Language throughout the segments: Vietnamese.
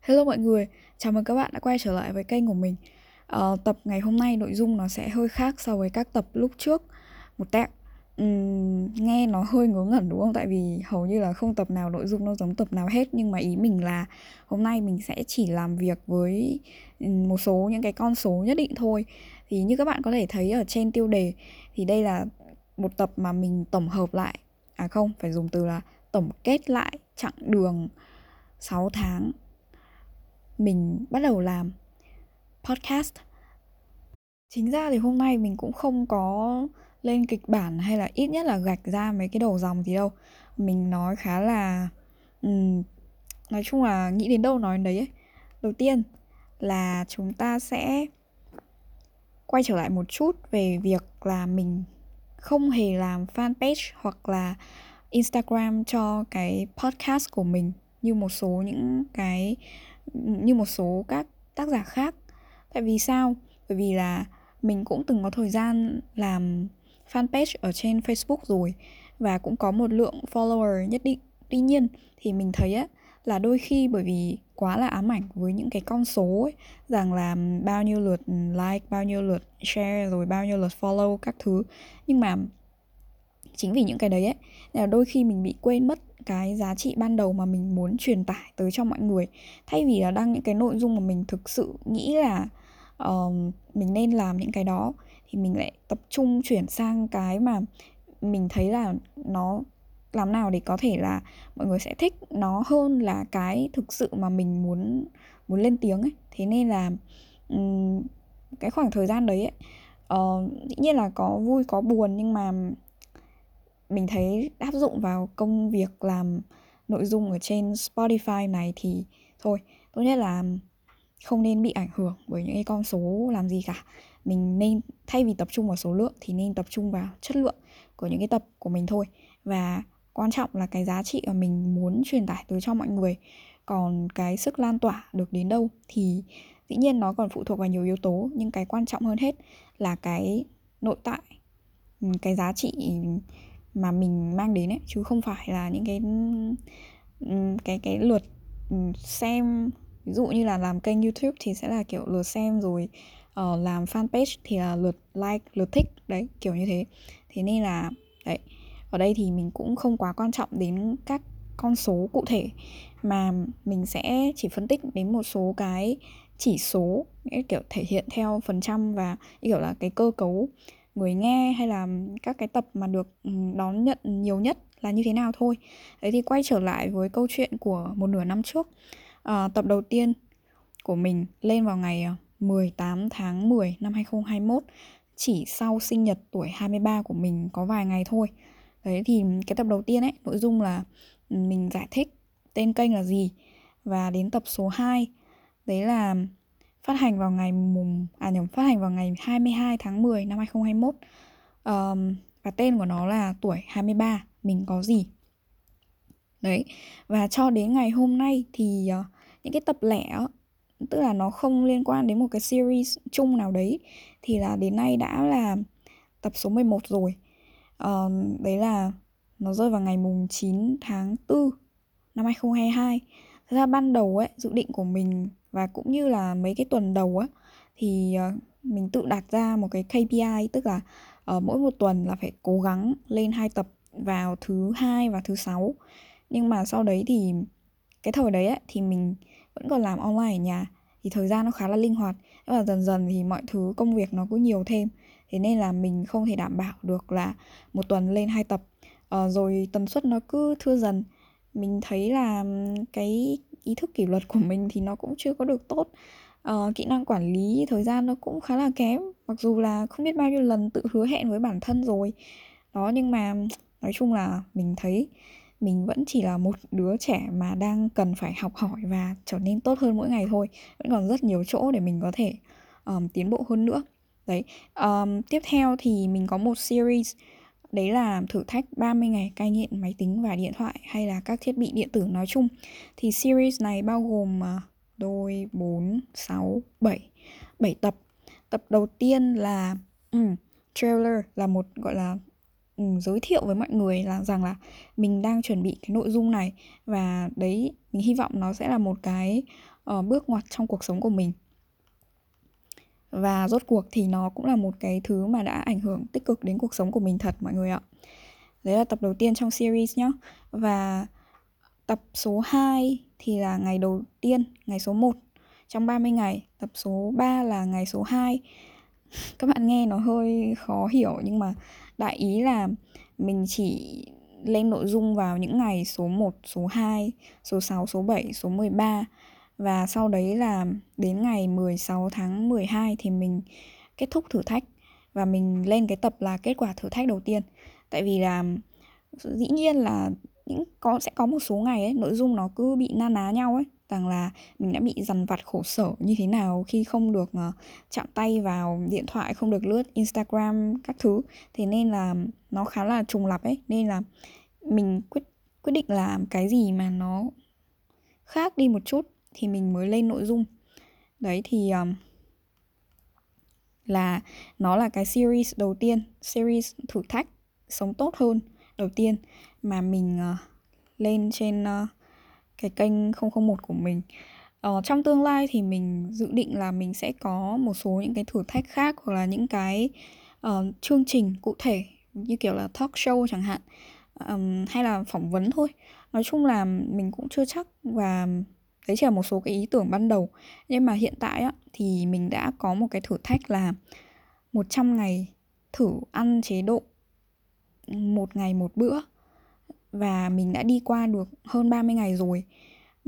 Hello mọi người, chào mừng các bạn đã quay trở lại với kênh của mình. Uh, Tập ngày hôm nay nội dung nó sẽ hơi khác so với các tập lúc trước. Một tẹo uhm, Nghe nó hơi ngớ ngẩn đúng không? Tại vì hầu như là không tập nào nội dung nó giống tập nào hết. Nhưng mà ý mình là hôm nay mình sẽ chỉ làm việc với một số những cái con số nhất định thôi. Thì như các bạn có thể thấy ở trên tiêu đề Thì đây là một tập mà mình tổng hợp lại. À không, phải dùng từ là tổng kết lại chặng đường 6 tháng mình bắt đầu làm podcast chính ra thì hôm nay mình cũng không có lên kịch bản hay là ít nhất là gạch ra mấy cái đầu dòng gì đâu mình nói khá là um, nói chung là nghĩ đến đâu nói đến đấy ấy. đầu tiên là chúng ta sẽ quay trở lại một chút về việc là mình không hề làm fanpage hoặc là Instagram cho cái podcast của mình như một số những cái như một số các tác giả khác. Tại vì sao? Bởi vì là mình cũng từng có thời gian làm fanpage ở trên Facebook rồi và cũng có một lượng follower nhất định. Tuy nhiên thì mình thấy á, là đôi khi bởi vì quá là ám ảnh với những cái con số ấy, rằng là bao nhiêu lượt like, bao nhiêu lượt share, rồi bao nhiêu lượt follow các thứ. Nhưng mà chính vì những cái đấy ấy, là đôi khi mình bị quên mất cái giá trị ban đầu mà mình muốn truyền tải tới cho mọi người. Thay vì là đăng những cái nội dung mà mình thực sự nghĩ là uh, mình nên làm những cái đó thì mình lại tập trung chuyển sang cái mà mình thấy là nó làm nào để có thể là mọi người sẽ thích nó hơn là cái thực sự mà mình muốn muốn lên tiếng ấy. Thế nên là um, cái khoảng thời gian đấy ấy, uh, dĩ nhiên là có vui có buồn nhưng mà mình thấy áp dụng vào công việc làm nội dung ở trên Spotify này thì thôi, tốt nhất là không nên bị ảnh hưởng bởi những cái con số làm gì cả. Mình nên, thay vì tập trung vào số lượng thì nên tập trung vào chất lượng của những cái tập của mình thôi. Và quan trọng là cái giá trị mà mình muốn truyền tải tới cho mọi người, còn cái sức lan tỏa được đến đâu thì dĩ nhiên nó còn phụ thuộc vào nhiều yếu tố, nhưng cái quan trọng hơn hết là cái nội tại ừ, cái giá trị mà mình mang đến ấy chứ không phải là những cái cái cái lượt xem ví dụ như là làm kênh YouTube thì sẽ là kiểu lượt xem rồi uh, làm fanpage thì là lượt like lượt thích đấy kiểu như thế. Thế nên là đấy ở đây thì mình cũng không quá quan trọng đến các con số cụ thể mà mình sẽ chỉ phân tích đến một số cái chỉ số kiểu thể hiện theo phần trăm và kiểu là cái cơ cấu người nghe hay là các cái tập mà được ừ, đón nhận nhiều nhất là như thế nào thôi. Đấy thì quay trở lại với câu chuyện của một nửa năm trước. À, tập đầu tiên của mình lên vào ngày ờ, 18 tháng 10 năm 2021 chỉ sau sinh nhật tuổi 23 của mình có vài ngày thôi. Đấy thì cái tập đầu tiên ấy nội dung là ừ, mình giải thích tên kênh là gì và đến tập số 2 đấy là phát hành vào ngày mùng à nhầm phát hành vào ngày 22 tháng 10 năm 2021 um, và tên của nó là tuổi 23 mình có gì? Đấy và cho đến ngày hôm nay thì uh, những cái tập lẻ tức là nó không liên quan đến một cái series chung nào đấy thì là đến nay đã là tập số 11 rồi. Uh, đấy là nó rơi vào ngày mùng 9 tháng 4 năm 2022 Thật ra ban đầu ấy dự định của mình và cũng như là mấy cái tuần đầu á thì ờ, mình tự đặt ra một cái KPI tức là ở mỗi một tuần là phải cố gắng lên hai tập vào thứ hai và thứ sáu. Nhưng mà sau đấy thì cái thời đấy ấy, thì mình vẫn còn làm online ở nhà. Thì thời gian nó khá là linh hoạt. Nhưng mà dần dần thì mọi thứ công việc nó cứ nhiều thêm. Thế nên là mình không thể đảm bảo được là một tuần lên hai tập. Ờ, rồi tần suất nó cứ thưa dần. Mình thấy là cái ý thức kỷ luật của mình thì nó cũng chưa có được tốt. Uh, kỹ năng quản lý thời gian nó cũng khá là kém mặc dù là không biết bao nhiêu lần tự hứa hẹn với bản thân rồi. Đó nhưng mà nói chung là mình thấy mình vẫn chỉ là một đứa trẻ mà đang cần phải học hỏi và trở nên tốt hơn mỗi ngày thôi. Vẫn còn rất nhiều chỗ để mình có thể um, tiến bộ hơn nữa. Đấy um, tiếp theo thì mình có một series. Đấy là thử thách 30 ngày cai nghiện máy tính và điện thoại hay là các thiết bị điện tử nói chung. Thì series này bao gồm à, đôi 4, 6, 7 7 tập. Tập đầu tiên là um, trailer là một gọi là um, giới thiệu với mọi người là rằng là mình đang chuẩn bị cái nội dung này và đấy mình hy vọng nó sẽ là một cái uh, bước ngoặt trong cuộc sống của mình và rốt cuộc thì nó cũng là một cái thứ mà đã ảnh hưởng tích cực đến cuộc sống của mình thật mọi người ạ. Đấy là tập đầu tiên trong series nhá. Và tập số 2 thì là ngày đầu tiên ngày số 1 trong 30 ngày. Tập số 3 là ngày số 2 các bạn nghe nó hơi khó hiểu nhưng mà đại ý là mình chỉ lên nội dung vào những ngày số 1, số 2, số 6, số 7, số 13 và sau đấy là đến ngày 16 tháng 12 thì mình kết thúc thử thách. Và mình lên cái tập là kết quả thử thách đầu tiên. Tại vì là dĩ nhiên là những có sẽ có một số ngày ấy nội dung nó cứ bị na ná nhau ấy. Rằng là mình đã bị dằn vặt khổ sở như thế nào khi không được uh, chạm tay vào điện thoại không được lướt Instagram các thứ. Thế nên là nó khá là trùng lặp ấy. Nên là mình quyết quyết định làm cái gì mà nó khác đi một chút thì mình mới lên nội dung. Đấy thì um, là nó là cái series đầu tiên series thử thách sống tốt hơn đầu tiên mà mình uh, lên trên uh, cái kênh 001 của mình. Ờ, trong tương lai thì mình dự định là mình sẽ có một số những cái thử thách khác hoặc là những cái uh, chương trình cụ thể như kiểu là talk show chẳng hạn um, hay là phỏng vấn thôi. Nói chung là mình cũng chưa chắc và đấy chỉ là một số cái ý tưởng ban đầu. Nhưng mà hiện tại á, thì mình đã có một cái thử thách là 100 ngày thử ăn chế độ một ngày một bữa. Và mình đã đi qua được hơn 30 ngày rồi.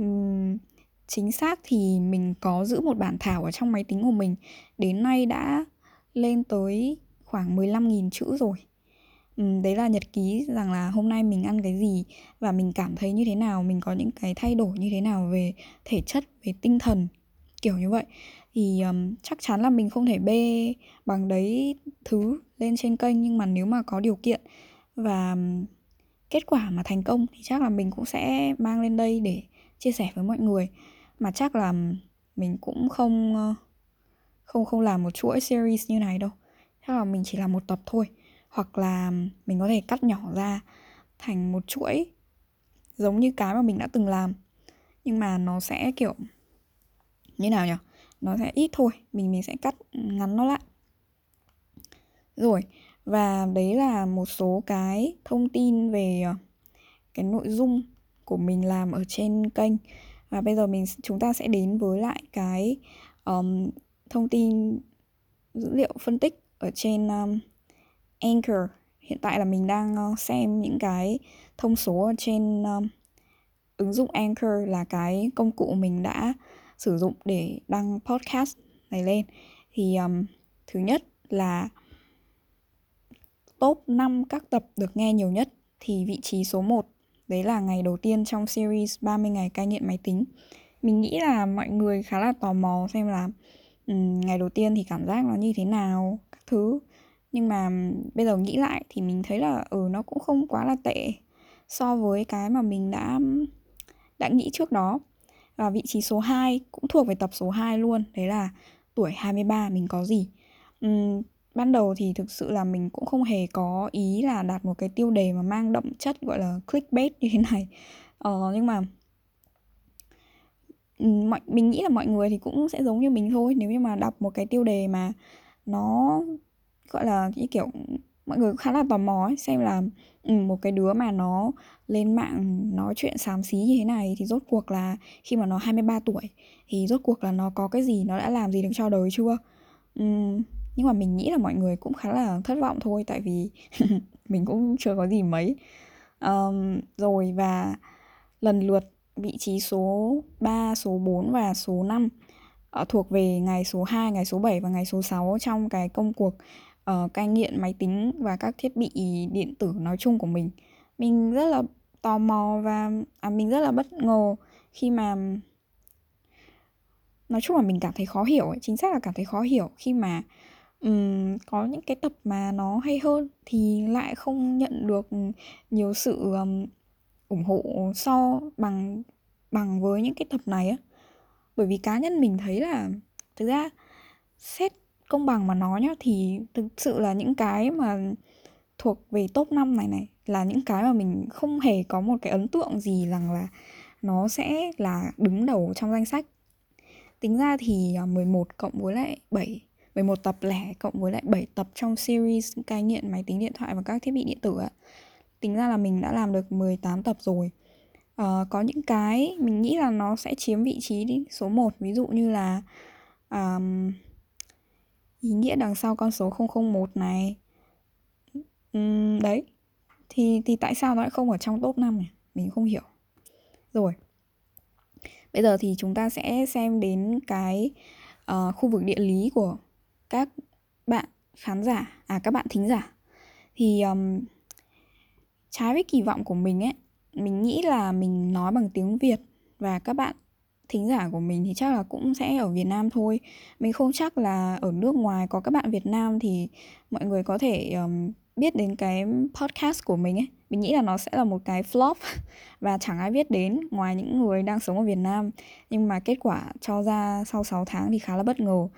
Uhm, chính xác thì mình có giữ một bản thảo ở trong máy tính của mình. Đến nay đã lên tới khoảng 15.000 chữ rồi. Ừ, đấy là nhật ký rằng là hôm nay mình ăn cái gì và mình cảm thấy như thế nào mình có những cái thay đổi như thế nào về thể chất về tinh thần kiểu như vậy. Thì um, chắc chắn là mình không thể bê bằng đấy thứ lên trên kênh nhưng mà nếu mà có điều kiện và kết quả mà thành công thì chắc là mình cũng sẽ mang lên đây để chia sẻ với mọi người. Mà chắc là mình cũng không không không làm một chuỗi series như này đâu. Chắc là mình chỉ làm một tập thôi hoặc là mình có thể cắt nhỏ ra thành một chuỗi giống như cái mà mình đã từng làm. Nhưng mà nó sẽ kiểu như nào nhỉ? Nó sẽ ít thôi mình mình sẽ cắt ngắn nó lại. Rồi và đấy là một số cái thông tin về ờ, cái nội dung của mình làm ở trên kênh. Và bây giờ mình chúng ta sẽ đến với lại cái um, thông tin dữ liệu phân tích ở trên um, Anchor hiện tại là mình đang ờ, xem những cái thông số ở trên um, ứng dụng Anchor là cái công cụ mình đã sử dụng để đăng podcast này lên thì um, thứ nhất là top 5 các tập được nghe nhiều nhất thì vị trí số 1 đấy là ngày đầu tiên trong series 30 ngày cai nghiện máy tính. Mình nghĩ là mọi người khá là tò mò xem là um, ngày đầu tiên thì cảm giác nó như thế nào, các thứ. Nhưng mà bây giờ nghĩ lại thì mình thấy là ừ nó cũng không quá là tệ so với cái mà mình đã đã nghĩ trước đó. Và vị trí số 2 cũng thuộc về tập số 2 luôn, đấy là tuổi 23 mình có gì. Uhm, ban đầu thì thực sự là mình cũng không hề có ý là đạt một cái tiêu đề mà mang đậm chất gọi là clickbait như thế này ờ, nhưng mà mọi mình nghĩ là mọi người thì cũng sẽ giống như mình thôi nếu như mà đọc một cái tiêu đề mà nó gọi là cái kiểu mọi người khá là tò mò ấy, xem là ừ, một cái đứa mà nó lên mạng nói chuyện xám xí như thế này thì rốt cuộc là khi mà nó 23 tuổi thì rốt cuộc là nó có cái gì nó đã làm gì được cho đời chưa? Uhm, nhưng mà mình nghĩ là mọi người cũng khá là thất vọng thôi tại vì mình cũng chưa có gì mấy. Um, rồi và lần lượt vị trí số 3, số 4 và số 5 uh, ờ, thuộc về ngày số 2, ngày số 7 và ngày số 6 trong cái công cuộc uh, cai nghiện máy tính và các thiết bị điện tử nói chung của mình. Mình rất là tò mò và à, mình rất là bất ngờ khi mà nói chung là mình cảm thấy khó hiểu ấy. chính xác là cảm thấy khó hiểu khi mà um, có những cái tập mà nó hay hơn thì lại không nhận được nhiều sự um, ủng hộ so bằng bằng với những cái tập này á bởi vì cá nhân mình thấy là thực ra xét công bằng mà nói nhá thì thực sự là những cái mà thuộc về top 5 này này là những cái mà mình không hề có một cái ấn tượng gì rằng là nó sẽ là đứng đầu trong danh sách. Tính ra thì à, 11 cộng với lại 7 11 tập lẻ cộng với lại 7 tập trong series cai nghiện máy tính điện thoại và các thiết bị điện tử ạ. Tính ra là mình đã làm được 18 tập rồi. Uh, có những cái mình nghĩ là nó sẽ chiếm vị trí đi số 1 ví dụ như là um, ý nghĩa đằng sau con số 001 này. Uhm, đấy. Thì thì tại sao nó lại không ở trong top 5 này mình không hiểu. Rồi. Bây giờ thì chúng ta sẽ xem đến cái uh, khu vực địa lý của các bạn khán giả à các bạn thính giả. Thì um, trái với kỳ vọng của mình ấy mình nghĩ là mình nói bằng tiếng việt và các bạn thính giả của mình thì chắc là cũng sẽ ở Việt Nam thôi. Mình không chắc là ở nước ngoài có các bạn Việt Nam thì mọi người có thể um, biết đến cái podcast của mình ấy. Mình nghĩ là nó sẽ là một cái flop và chẳng ai biết đến ngoài những người đang sống ở Việt Nam. Nhưng mà kết quả cho ra sau 6 tháng thì khá là bất ngờ.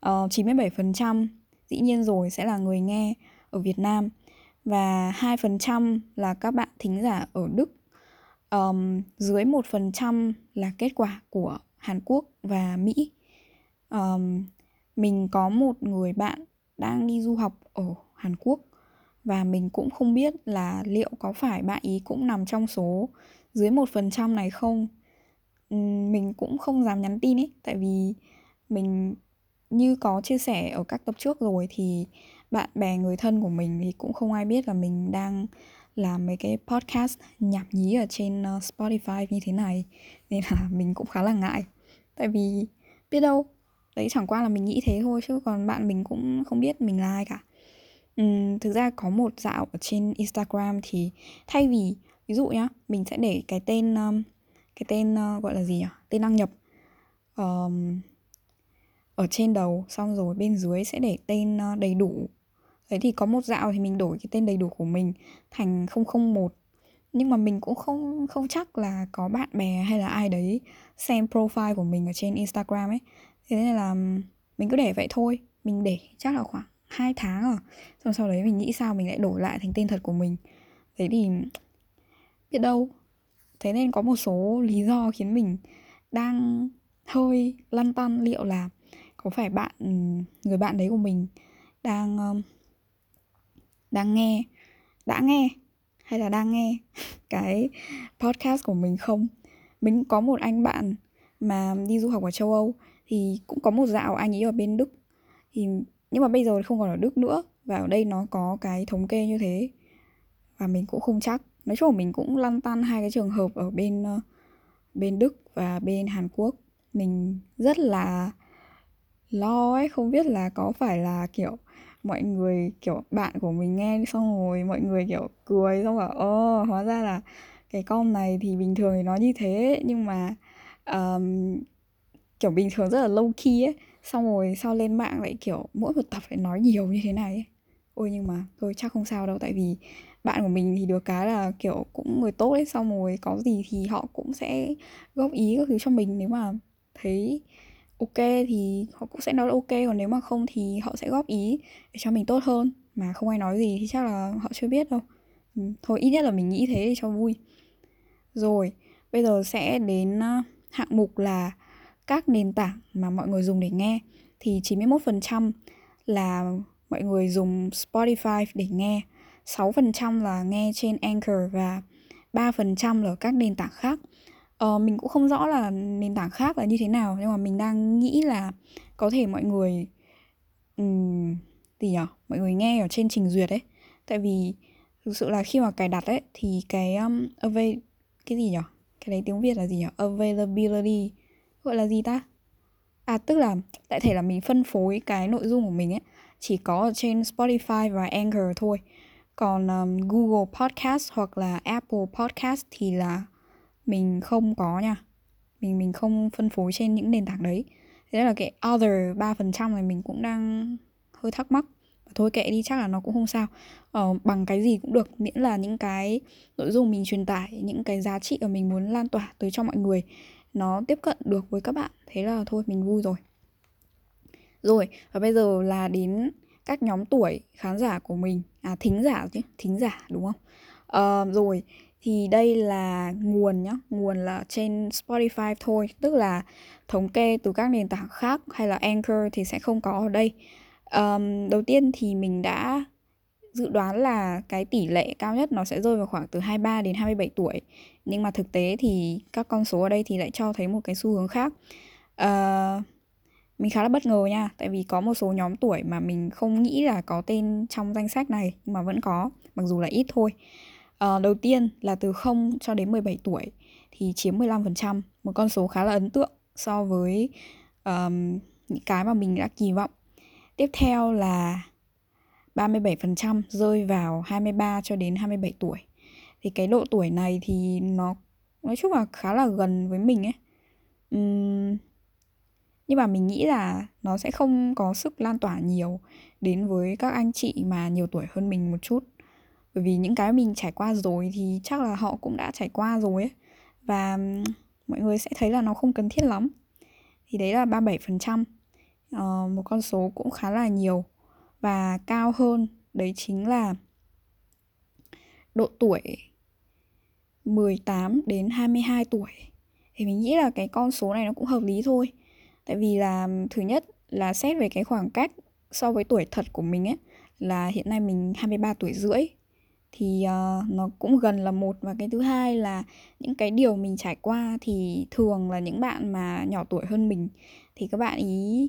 Ờ, uh, 97% dĩ nhiên rồi sẽ là người nghe ở Việt Nam và 2% là các bạn thính giả ở Đức um, dưới 1% là kết quả của Hàn Quốc và Mỹ. Um, mình có một người bạn đang đi du học ở Hàn Quốc và mình cũng không biết là liệu có phải bạn ý cũng nằm trong số dưới 1% này không. Um, mình cũng không dám nhắn tin ấy tại vì mình như có chia sẻ ở các tập trước rồi thì bạn bè người thân của mình thì cũng không ai biết là mình đang làm mấy cái podcast nhảm nhí ở trên uh, Spotify như thế này nên là mình cũng khá là ngại. Tại vì biết đâu đấy chẳng qua là mình nghĩ thế thôi chứ còn bạn mình cũng không biết mình là ai cả. Uhm, thực ra có một dạo ở trên Instagram thì thay vì ví dụ nhá mình sẽ để cái tên um, cái tên uh, gọi là gì nhỉ tên đăng nhập um, ở trên đầu xong rồi bên dưới sẽ để tên uh, đầy đủ thế thì có một dạo thì mình đổi cái tên đầy đủ của mình thành 001 nhưng mà mình cũng không không chắc là có bạn bè hay là ai đấy xem profile của mình ở trên Instagram ấy. Thế nên là mình cứ để vậy thôi. Mình để chắc là khoảng 2 tháng rồi xong sau đấy mình nghĩ sao mình lại đổi lại thành tên thật của mình. Thế thì biết đâu. Thế nên có một số lý do khiến mình đang hơi lăn tăn liệu là có phải bạn người bạn đấy của mình đang đang nghe. Đã nghe? Hay là đang nghe cái podcast của mình không? Mình có một anh bạn mà đi du học ở châu âu, thì cũng có một dạo anh ấy ở bên đức. Thì, nhưng mà bây giờ không còn ở đức nữa, và ở đây nó có cái thống kê như thế, và mình cũng không chắc. Nói chung là mình cũng lăn tăn hai cái trường hợp ở bên ờ, bên đức và bên hàn quốc. Mình rất là lo ấy, không biết là có phải là, kiểu mọi người kiểu bạn của mình nghe xong rồi mọi người kiểu cười xong bảo ơ hóa ra là cái con này thì bình thường thì nó như thế. Nhưng mà um, kiểu bình thường rất là low key ấy. Xong rồi sau lên mạng lại kiểu mỗi một tập phải nói nhiều như thế này ấy. ôi nhưng mà thôi chắc không sao đâu. Tại vì bạn của mình thì được cái là kiểu cũng người tốt ấy. Xong rồi có gì thì họ cũng sẽ góp ý các thứ cho mình nếu mà thấy ok thì họ cũng sẽ nói ok còn nếu mà không thì họ sẽ góp ý để cho mình tốt hơn. Mà không ai nói gì thì chắc là họ chưa biết đâu. Ừ, thôi ít nhất là mình nghĩ thế để cho vui. Rồi bây giờ sẽ đến ờ, hạng mục là các nền tảng mà mọi người dùng để nghe. Thì 91% là mọi người dùng Spotify để nghe 6% là nghe trên Anchor và 3% là các nền tảng khác. Ờ, mình cũng không rõ là nền tảng khác là như thế nào nhưng mà mình đang nghĩ là có thể mọi người ừm, gì nhỉ? Mọi người nghe ở trên trình duyệt ấy. Tại vì thực sự là khi mà cài đặt ấy thì cái um, avail cái gì nhỉ? Cái đấy tiếng Việt là gì nhỉ? Availability gọi là gì ta? À tức là đại thể là mình phân phối cái nội dung của mình ấy chỉ có ở trên Spotify và Anchor thôi. Còn um, Google Podcast hoặc là Apple Podcast thì là mình không có nha. Mình mình không phân phối trên những nền tảng đấy. Thế là cái other 3% này mình cũng đang hơi thắc mắc. Thôi kệ đi chắc là nó cũng không sao. Ờ, bằng cái gì cũng được miễn là những cái nội dung mình truyền tải những cái giá trị mà mình muốn lan tỏa tới cho mọi người nó tiếp cận được với các bạn. Thế là thôi mình vui rồi. Rồi và bây giờ là đến các nhóm tuổi khán giả của mình. À thính giả chứ thính giả đúng không? Ờ, rồi thì đây là nguồn nhá nguồn là trên Spotify thôi tức là thống kê từ các nền tảng khác hay là Anchor thì sẽ không có ở đây. Um, đầu tiên thì mình đã dự đoán là cái tỷ lệ cao nhất nó sẽ rơi vào khoảng từ 23 đến 27 tuổi. Nhưng mà thực tế thì các con số ở đây thì lại cho thấy một cái xu hướng khác. Uh, mình khá là bất ngờ nha tại vì có một số nhóm tuổi mà mình không nghĩ là có tên trong danh sách này nhưng mà vẫn có mặc dù là ít thôi uh, đầu tiên là từ 0 cho đến 17 tuổi thì chiếm 15% một con số khá là ấn tượng so với um, những cái mà mình đã kỳ vọng. Tiếp theo là 37% rơi vào 23 cho đến 27 tuổi. Thì cái độ tuổi này thì nó nói chung là khá là gần với mình ấy. Uhm, nhưng mà mình nghĩ là nó sẽ không có sức lan tỏa nhiều đến với các anh chị mà nhiều tuổi hơn mình một chút bởi vì những cái mình trải qua rồi thì chắc là họ cũng đã trải qua rồi ấy. Và mọi người sẽ thấy là nó không cần thiết lắm. Thì đấy là 37% uh, ờ, một con số cũng khá là nhiều và cao hơn. Đấy chính là độ tuổi 18 đến 22 tuổi. Thì mình nghĩ là cái con số này nó cũng hợp lý thôi. Tại vì là thứ nhất là xét về cái khoảng cách so với tuổi thật của mình ấy là hiện nay mình 23 tuổi rưỡi thì uh, nó cũng gần là một và cái thứ hai là những cái điều mình trải qua thì thường là những bạn mà nhỏ tuổi hơn mình. Thì các bạn ý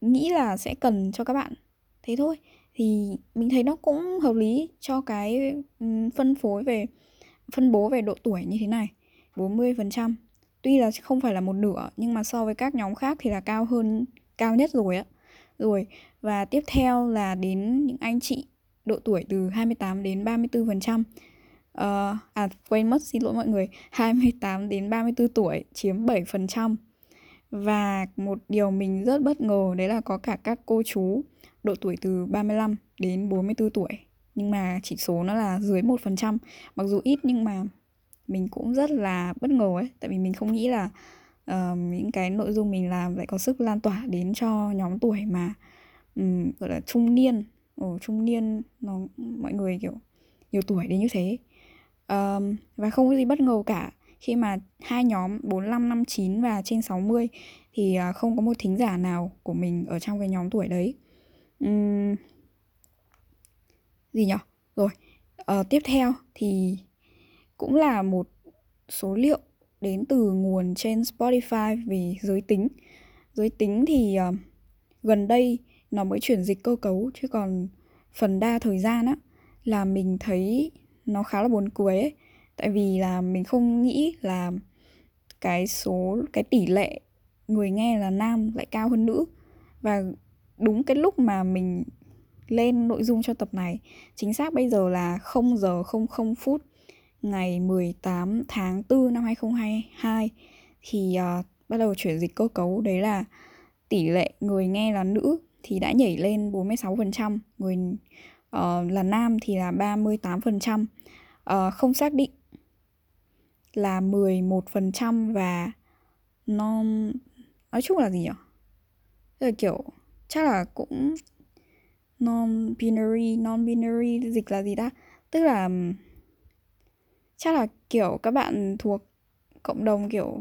nghĩ là sẽ cần cho các bạn thế thôi. Thì mình thấy nó cũng hợp lý cho cái phân phối về phân bố về độ tuổi như thế này. 40% tuy là không phải là một nửa nhưng mà so với các nhóm khác thì là cao hơn cao nhất rồi á. Rồi và tiếp theo là đến những anh chị độ tuổi từ 28 đến 34%. Uh, ờ, à quên mất xin lỗi mọi người, 28 đến 34 tuổi chiếm 7%. Và một điều mình rất bất ngờ đấy là có cả các cô chú độ tuổi từ 35 đến 44 tuổi. Nhưng mà chỉ số nó là dưới 1%, mặc dù ít nhưng mà mình cũng rất là bất ngờ ấy, tại vì mình không nghĩ là uh, những cái nội dung mình làm lại có sức lan tỏa đến cho nhóm tuổi mà um, gọi là trung niên ở trung niên nó mọi người kiểu nhiều tuổi đến như thế um, và không có gì bất ngờ cả khi mà hai nhóm 45, 59 và trên 60 thì à, không có một thính giả nào của mình ở trong cái nhóm tuổi đấy. Um, gì nhở Rồi, uh, tiếp theo thì cũng là một số liệu đến từ nguồn trên Spotify về giới tính. Giới tính thì uh, gần đây nó mới chuyển dịch cơ cấu. Chứ còn phần đa thời gian á là mình thấy nó khá là buồn cười ấy. Tại vì là mình không nghĩ là cái số cái tỷ lệ người nghe là nam lại cao hơn nữ. Và đúng cái lúc mà mình lên nội dung cho tập này chính xác bây giờ là 0 giờ 00 phút ngày 18 tháng 4 năm 2022 thì uh, bắt đầu chuyển dịch cơ cấu. Đấy là tỷ lệ người nghe là nữ thì đã nhảy lên 46%, người uh, là nam thì là 38%, uh, ờ, không xác định là 11% và non nói chung là gì nhỉ? Tức là kiểu chắc là cũng non binary, non binary dịch là gì ta? Tức là chắc là kiểu các bạn thuộc cộng đồng kiểu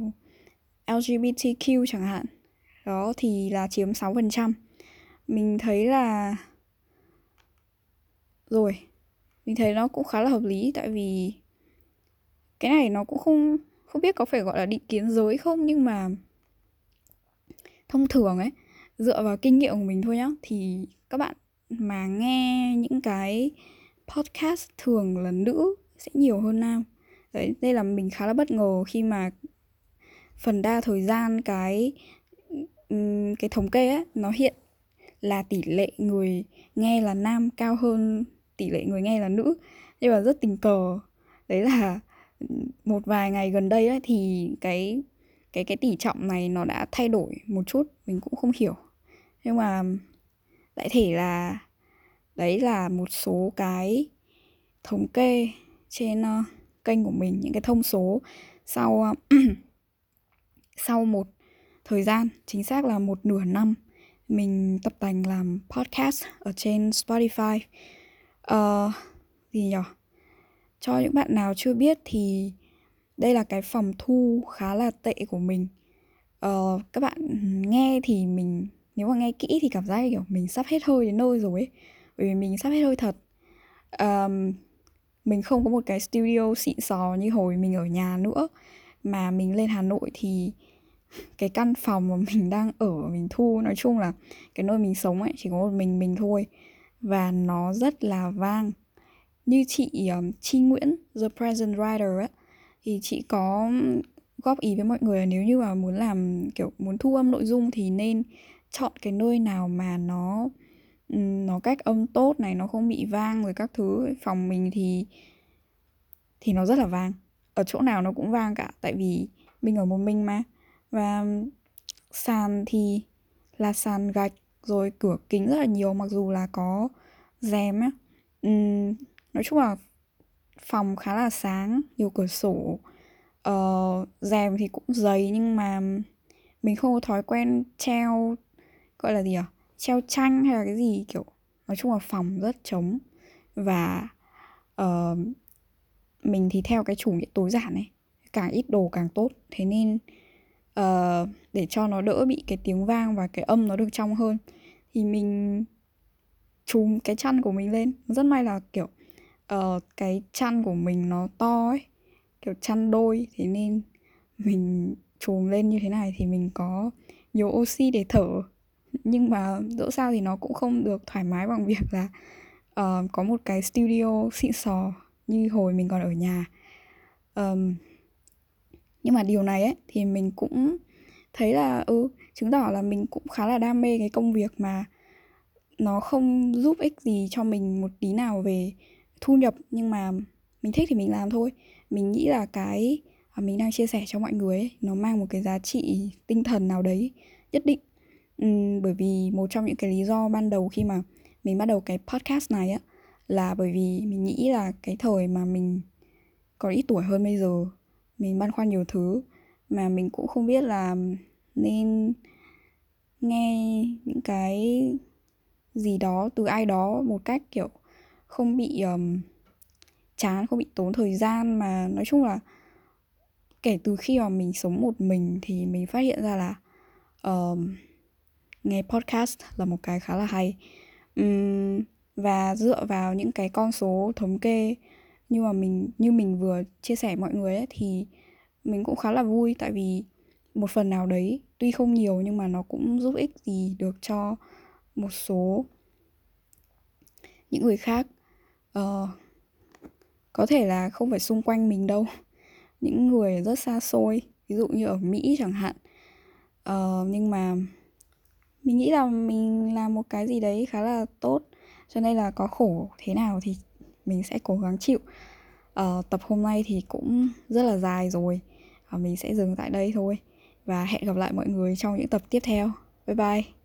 LGBTQ chẳng hạn. Đó thì là chiếm 6% mình thấy là rồi, mình thấy nó cũng khá là hợp lý, tại vì cái này nó cũng không không biết có phải gọi là định kiến giới không, nhưng mà thông thường ấy, dựa vào kinh nghiệm của mình thôi nhá, thì các bạn mà nghe những cái podcast thường là nữ sẽ nhiều hơn nam. Đấy đây là mình khá là bất ngờ khi mà phần đa thời gian cái cái thống kê ấy, nó hiện là tỷ lệ người nghe là nam cao hơn tỷ lệ người nghe là nữ. Nhưng mà rất tình cờ. Đấy là ừ, một vài ngày gần đây ấy, thì cái cái cái tỷ trọng này nó đã thay đổi một chút mình cũng không hiểu. Nhưng mà đại thể là đấy là một số cái thống kê trên uh, kênh của mình những cái thông số sau uh, sau một thời gian chính xác là một nửa năm mình tập tành làm podcast ở trên Spotify. Uh, gì nhỉ cho những bạn nào chưa biết thì đây là cái phòng thu khá là tệ của mình. Uh, các bạn nghe thì mình nếu mà nghe kỹ thì cảm giác kiểu mình sắp hết hơi đến nơi rồi ấy bởi vì mình sắp hết hơi thật. Um, mình không có một cái studio xịn sò như hồi mình ở nhà nữa. Mà mình lên Hà Nội thì cái căn phòng mà mình đang ở mình thu nói chung là cái nơi mình sống ấy chỉ có một mình mình thôi. Và nó rất là vang. Như chị um, Chi Nguyễn The Present Writer ấy thì chị có góp ý với mọi người là nếu như mà muốn làm kiểu muốn thu âm nội dung thì nên chọn cái nơi nào mà nó nó cách âm tốt này nó không bị vang rồi các thứ phòng mình thì thì nó rất là vang. Ở chỗ nào nó cũng vang cả tại vì mình ở một mình mà và sàn thì là sàn gạch rồi cửa kính rất là nhiều mặc dù là có rèm á. Uhm, nói chung là phòng khá là sáng nhiều cửa sổ. Uh, rèm thì cũng dày nhưng mà mình không có thói quen treo gọi là gì à treo tranh hay là cái gì kiểu nói chung là phòng rất trống. Và uh, mình thì theo cái chủ nghĩa tối giản ấy càng ít đồ càng tốt. Thế nên uh, để cho nó đỡ bị cái tiếng vang và cái âm nó được trong hơn. Thì mình chùm cái chăn của mình lên. Rất may là kiểu uh, cái chăn của mình nó to ấy kiểu chăn đôi. Thế nên mình chùm lên như thế này thì mình có nhiều oxy để thở. Nhưng mà dẫu sao thì nó cũng không được thoải mái bằng việc là uh, có một cái studio xịn sò như hồi mình còn ở nhà. Um, nhưng mà điều này ấy thì mình cũng thấy là ừ chứng tỏ là mình cũng khá là đam mê cái công việc mà nó không giúp ích gì cho mình một tí nào về thu nhập. Nhưng mà mình thích thì mình làm thôi. Mình nghĩ là cái mà mình đang chia sẻ cho mọi người ấy, nó mang một cái giá trị tinh thần nào đấy nhất định. Uhm, bởi vì một trong những cái lý do ban đầu khi mà mình bắt đầu cái podcast này á là bởi vì mình nghĩ là cái thời mà mình còn ít tuổi hơn bây giờ mình băn khoăn nhiều thứ mà mình cũng không biết là nên nghe những cái gì đó từ ai đó một cách kiểu không bị um, chán không bị tốn thời gian mà nói chung là kể từ khi mà mình sống một mình thì mình phát hiện ra là um, nghe podcast là một cái khá là hay. Um, và dựa vào những cái con số thống kê nhưng mà mình như mình vừa chia sẻ mọi người ấy thì mình cũng khá là vui. Tại vì một phần nào đấy tuy không nhiều nhưng mà nó cũng giúp ích gì được cho một số những người khác. Uh, có thể là không phải xung quanh mình đâu. Những người rất xa xôi ví dụ như ở mỹ chẳng hạn. Uh, nhưng mà mình nghĩ là mình làm một cái gì đấy khá là tốt. Cho nên là có khổ thế nào thì mình sẽ cố gắng chịu. Uh, tập hôm nay thì cũng rất là dài rồi. Và mình sẽ dừng tại đây thôi. Và hẹn gặp lại mọi người trong những tập tiếp theo. Bye bye.